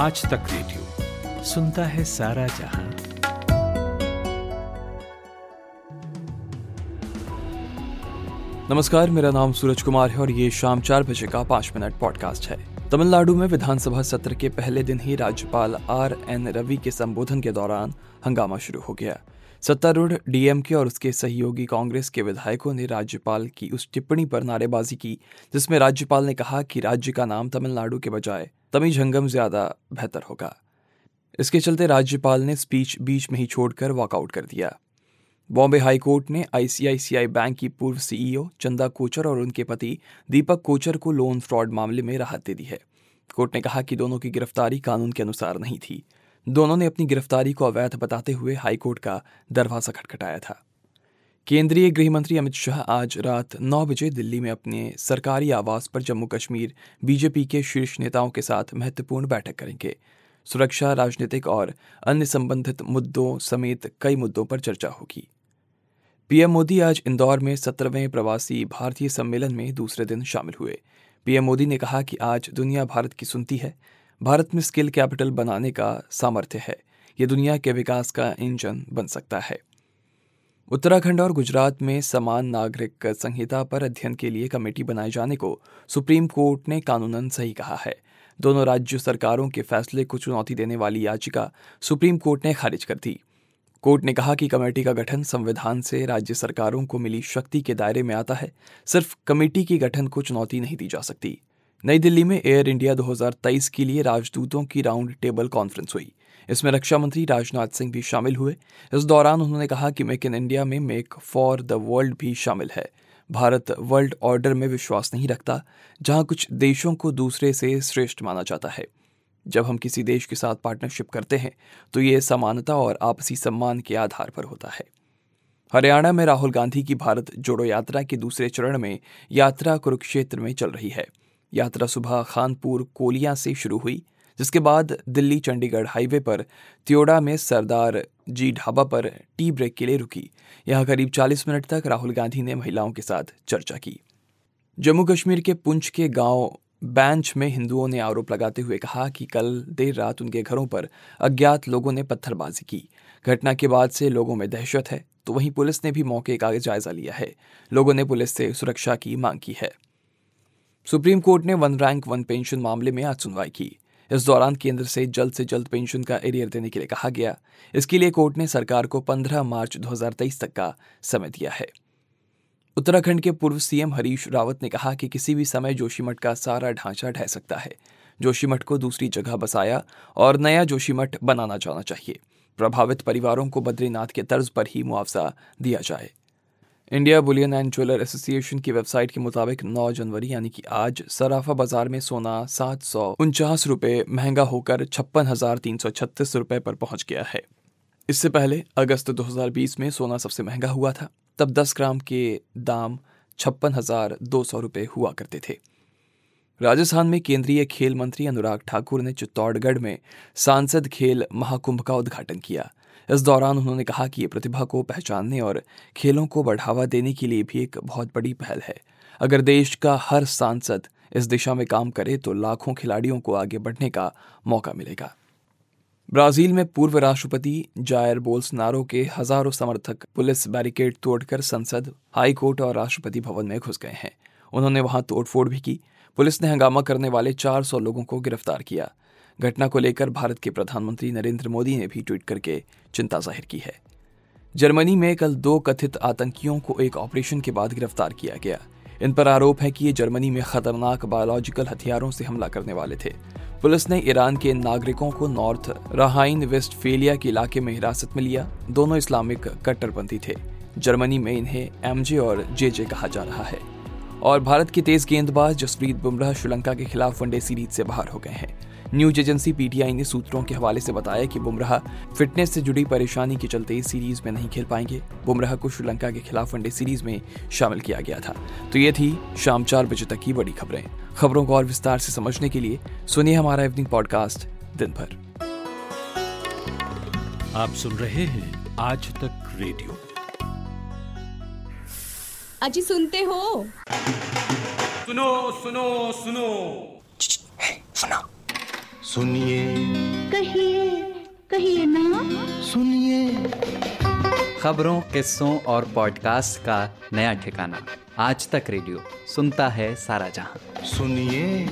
आज तक रेडियो सुनता है सारा जहाँ। नमस्कार, मेरा नाम सूरज कुमार है और ये शाम चार बजे का पाँच मिनट पॉडकास्ट है। तमिलनाडु में विधानसभा सत्र के पहले दिन ही राज्यपाल आर एन रवि के संबोधन के दौरान हंगामा शुरू हो गया। सत्तारूढ़ डीएमके और उसके सहयोगी कांग्रेस के विधायकों ने राज्यपाल की उस टिप्पणी पर नारेबाजी की, जिसमें राज्यपाल ने कहा कि राज्य का नाम तमिलनाडु के बजाय तमिझंगम ज़्यादा बेहतर होगा। इसके चलते राज्यपाल ने स्पीच बीच में ही छोड़कर वॉकआउट कर दिया। बॉम्बे हाईकोर्ट ने आईसीआईसीआई बैंक की पूर्व सीईओ चंदा कोचर और उनके पति दीपक कोचर को लोन फ्रॉड मामले में राहत दे दी है। कोर्ट ने कहा कि दोनों की गिरफ्तारी कानून के अनुसार नहीं थी। दोनों ने अपनी गिरफ्तारी को अवैध बताते हुए हाईकोर्ट का दरवाज़ा खटखटाया था। केंद्रीय गृह मंत्री अमित शाह आज रात नौ बजे दिल्ली में अपने सरकारी आवास पर जम्मू कश्मीर बीजेपी के शीर्ष नेताओं के साथ महत्वपूर्ण बैठक करेंगे। सुरक्षा, राजनीतिक और अन्य संबंधित मुद्दों समेत कई मुद्दों पर चर्चा होगी। पीएम मोदी आज इंदौर में सत्रहवें प्रवासी भारतीय सम्मेलन में दूसरे दिन शामिल हुए। पीएम मोदी ने कहा कि आज दुनिया भारत की सुनती है। भारत में स्किल कैपिटल बनाने का सामर्थ्य है। ये दुनिया के विकास का इंजन बन सकता है। उत्तराखंड और गुजरात में समान नागरिक संहिता पर अध्ययन के लिए कमेटी बनाए जाने को सुप्रीम कोर्ट ने कानूनन सही कहा है। दोनों राज्य सरकारों के फैसले को चुनौती देने वाली याचिका सुप्रीम कोर्ट ने खारिज कर दी। कोर्ट ने कहा कि कमेटी का गठन संविधान से राज्य सरकारों को मिली शक्ति के दायरे में आता है। सिर्फ़ कमेटी के गठन को चुनौती नहीं दी जा सकती। नई दिल्ली में एयर इंडिया 2023 के लिए राजदूतों की राउंड टेबल कॉन्फ्रेंस हुई। इसमें रक्षा मंत्री राजनाथ सिंह भी शामिल हुए। इस दौरान उन्होंने कहा कि मेक इन इंडिया में मेक फॉर द वर्ल्ड भी शामिल है। भारत वर्ल्ड ऑर्डर में विश्वास नहीं रखता, जहाँ कुछ देशों को दूसरे से श्रेष्ठ माना जाता है। जब हम किसी देश के साथ पार्टनरशिप करते हैं तो ये समानता और आपसी सम्मान के आधार पर होता है। हरियाणा में राहुल गांधी की भारत जोड़ो यात्रा के दूसरे चरण में यात्रा कुरुक्षेत्र में चल रही है। यात्रा सुबह खानपुर कोलिया से शुरू हुई, जिसके बाद दिल्ली चंडीगढ़ हाईवे पर त्योड़ा में सरदार जी ढाबा पर टी ब्रेक के लिए रुकी। यहाँ करीब 40 मिनट तक राहुल गांधी ने महिलाओं के साथ चर्चा की। जम्मू कश्मीर के पुंछ के गाँव बैंच में हिंदुओं ने आरोप लगाते हुए कहा कि कल देर रात उनके घरों पर अज्ञात लोगों ने पत्थरबाजी की। घटना के बाद से लोगों में दहशत है तो वहीं पुलिस ने भी मौके का जायजा लिया है। लोगों ने पुलिस से सुरक्षा की मांग की है। सुप्रीम कोर्ट ने वन रैंक, वन पेंशन मामले में आज सुनवाई की। इस दौरान केंद्र से जल्द से जल्द पेंशन का एरियर देने के लिए कहा गया। इसके लिए कोर्ट ने सरकार को 15 मार्च 2023 तक का समय दिया है। उत्तराखंड के पूर्व सीएम हरीश रावत ने कहा कि किसी भी समय जोशीमठ का सारा ढांचा ढह सकता है। जोशीमठ को दूसरी जगह बसाया और नया जोशीमठ बनाना जाना चाहिए। प्रभावित परिवारों को बद्रीनाथ के तर्ज पर ही मुआवजा दिया जाए। India bullion and jeweller association की वेबसाइट के मुताबिक 9 जनवरी, यानी कि आज, सराफा बाज़ार में सोना सात सौ उनचास रुपये महँगा होकर छप्पन हज़ार तीन सौ छत्तीस रुपये पर पहुँच गया है। इससे पहले अगस्त 2020 में सोना सबसे महँगा हुआ था, तब 10 ग्राम के दाम छप्पन हज़ार दो सौ रुपये हुआ करते थे। राजस्थान में केंद्रीय खेल मंत्री अनुराग ठाकुर ने चित्तौड़गढ़ में सांसद खेल महाकुंभ का उद्घाटन किया। इस दौरान उन्होंने कहा कि ये प्रतिभा को पहचानने और खेलों को बढ़ावा देने के लिए भी एक बहुत बड़ी पहल है। अगर देश का हर सांसद इस दिशा में काम करे तो लाखों खिलाड़ियों को आगे बढ़ने का मौका मिलेगा। ब्राज़ील में पूर्व राष्ट्रपति जायर बोल्सनारो के हज़ारों समर्थक पुलिस बैरिकेड तोड़कर संसद हाई कोर्ट और राष्ट्रपति भवन में घुस गए हैं। उन्होंने वहाँ तोड़फोड़ भी की। पुलिस ने हंगामा करने वाले 400 लोगों को गिरफ़्तार किया। घटना को लेकर भारत के प्रधानमंत्री नरेंद्र मोदी ने भी ट्वीट करके चिंता ज़ाहिर की है। जर्मनी में कल दो कथित आतंकियों को एक ऑपरेशन के बाद गिरफ़्तार किया गया। इन पर आरोप है कि ये जर्मनी में खतरनाक बायोलॉजिकल हथियारों से हमला करने वाले थे। पुलिस ने ईरान के नागरिकों को नॉर्थ राहाइन वेस्टफेलिया के इलाके में हिरासत में लिया। दोनों इस्लामिक कट्टरपंथी थे। जर्मनी में इन्हें एमजे और जेजे कहा जा रहा है। और भारत के तेज गेंदबाज जसप्रीत बुमराह श्रीलंका के खिलाफ वनडे सीरीज़ से बाहर हो गए हैं। न्यूज़ एजेंसी पीटीआई ने सूत्रों के हवाले से बताया कि बुमराह फिटनेस से जुड़ी परेशानी के चलते सीरीज़ में नहीं खेल पाएँगे। बुमराह को श्रीलंका के खिलाफ वनडे सीरीज़ में शामिल किया गया था। तो ये थी शाम चार बजे तक की बड़ी खबरें। खबरों को और विस्तार से समझने के लिए सुनिए हमारा इवनिंग पॉडकास्ट दिन भर। आप सुन रहे हैं आज तक रेडियो। अजी सुनते हो? सुनो सुनो सुनो सुनो। सुनिए। कहिए कहिए ना। सुनिए। खबरों किस्सों और पॉडकास्ट का नया ठिकाना। आज तक रेडियो सुनता है सारा जहाँ। सुनिए।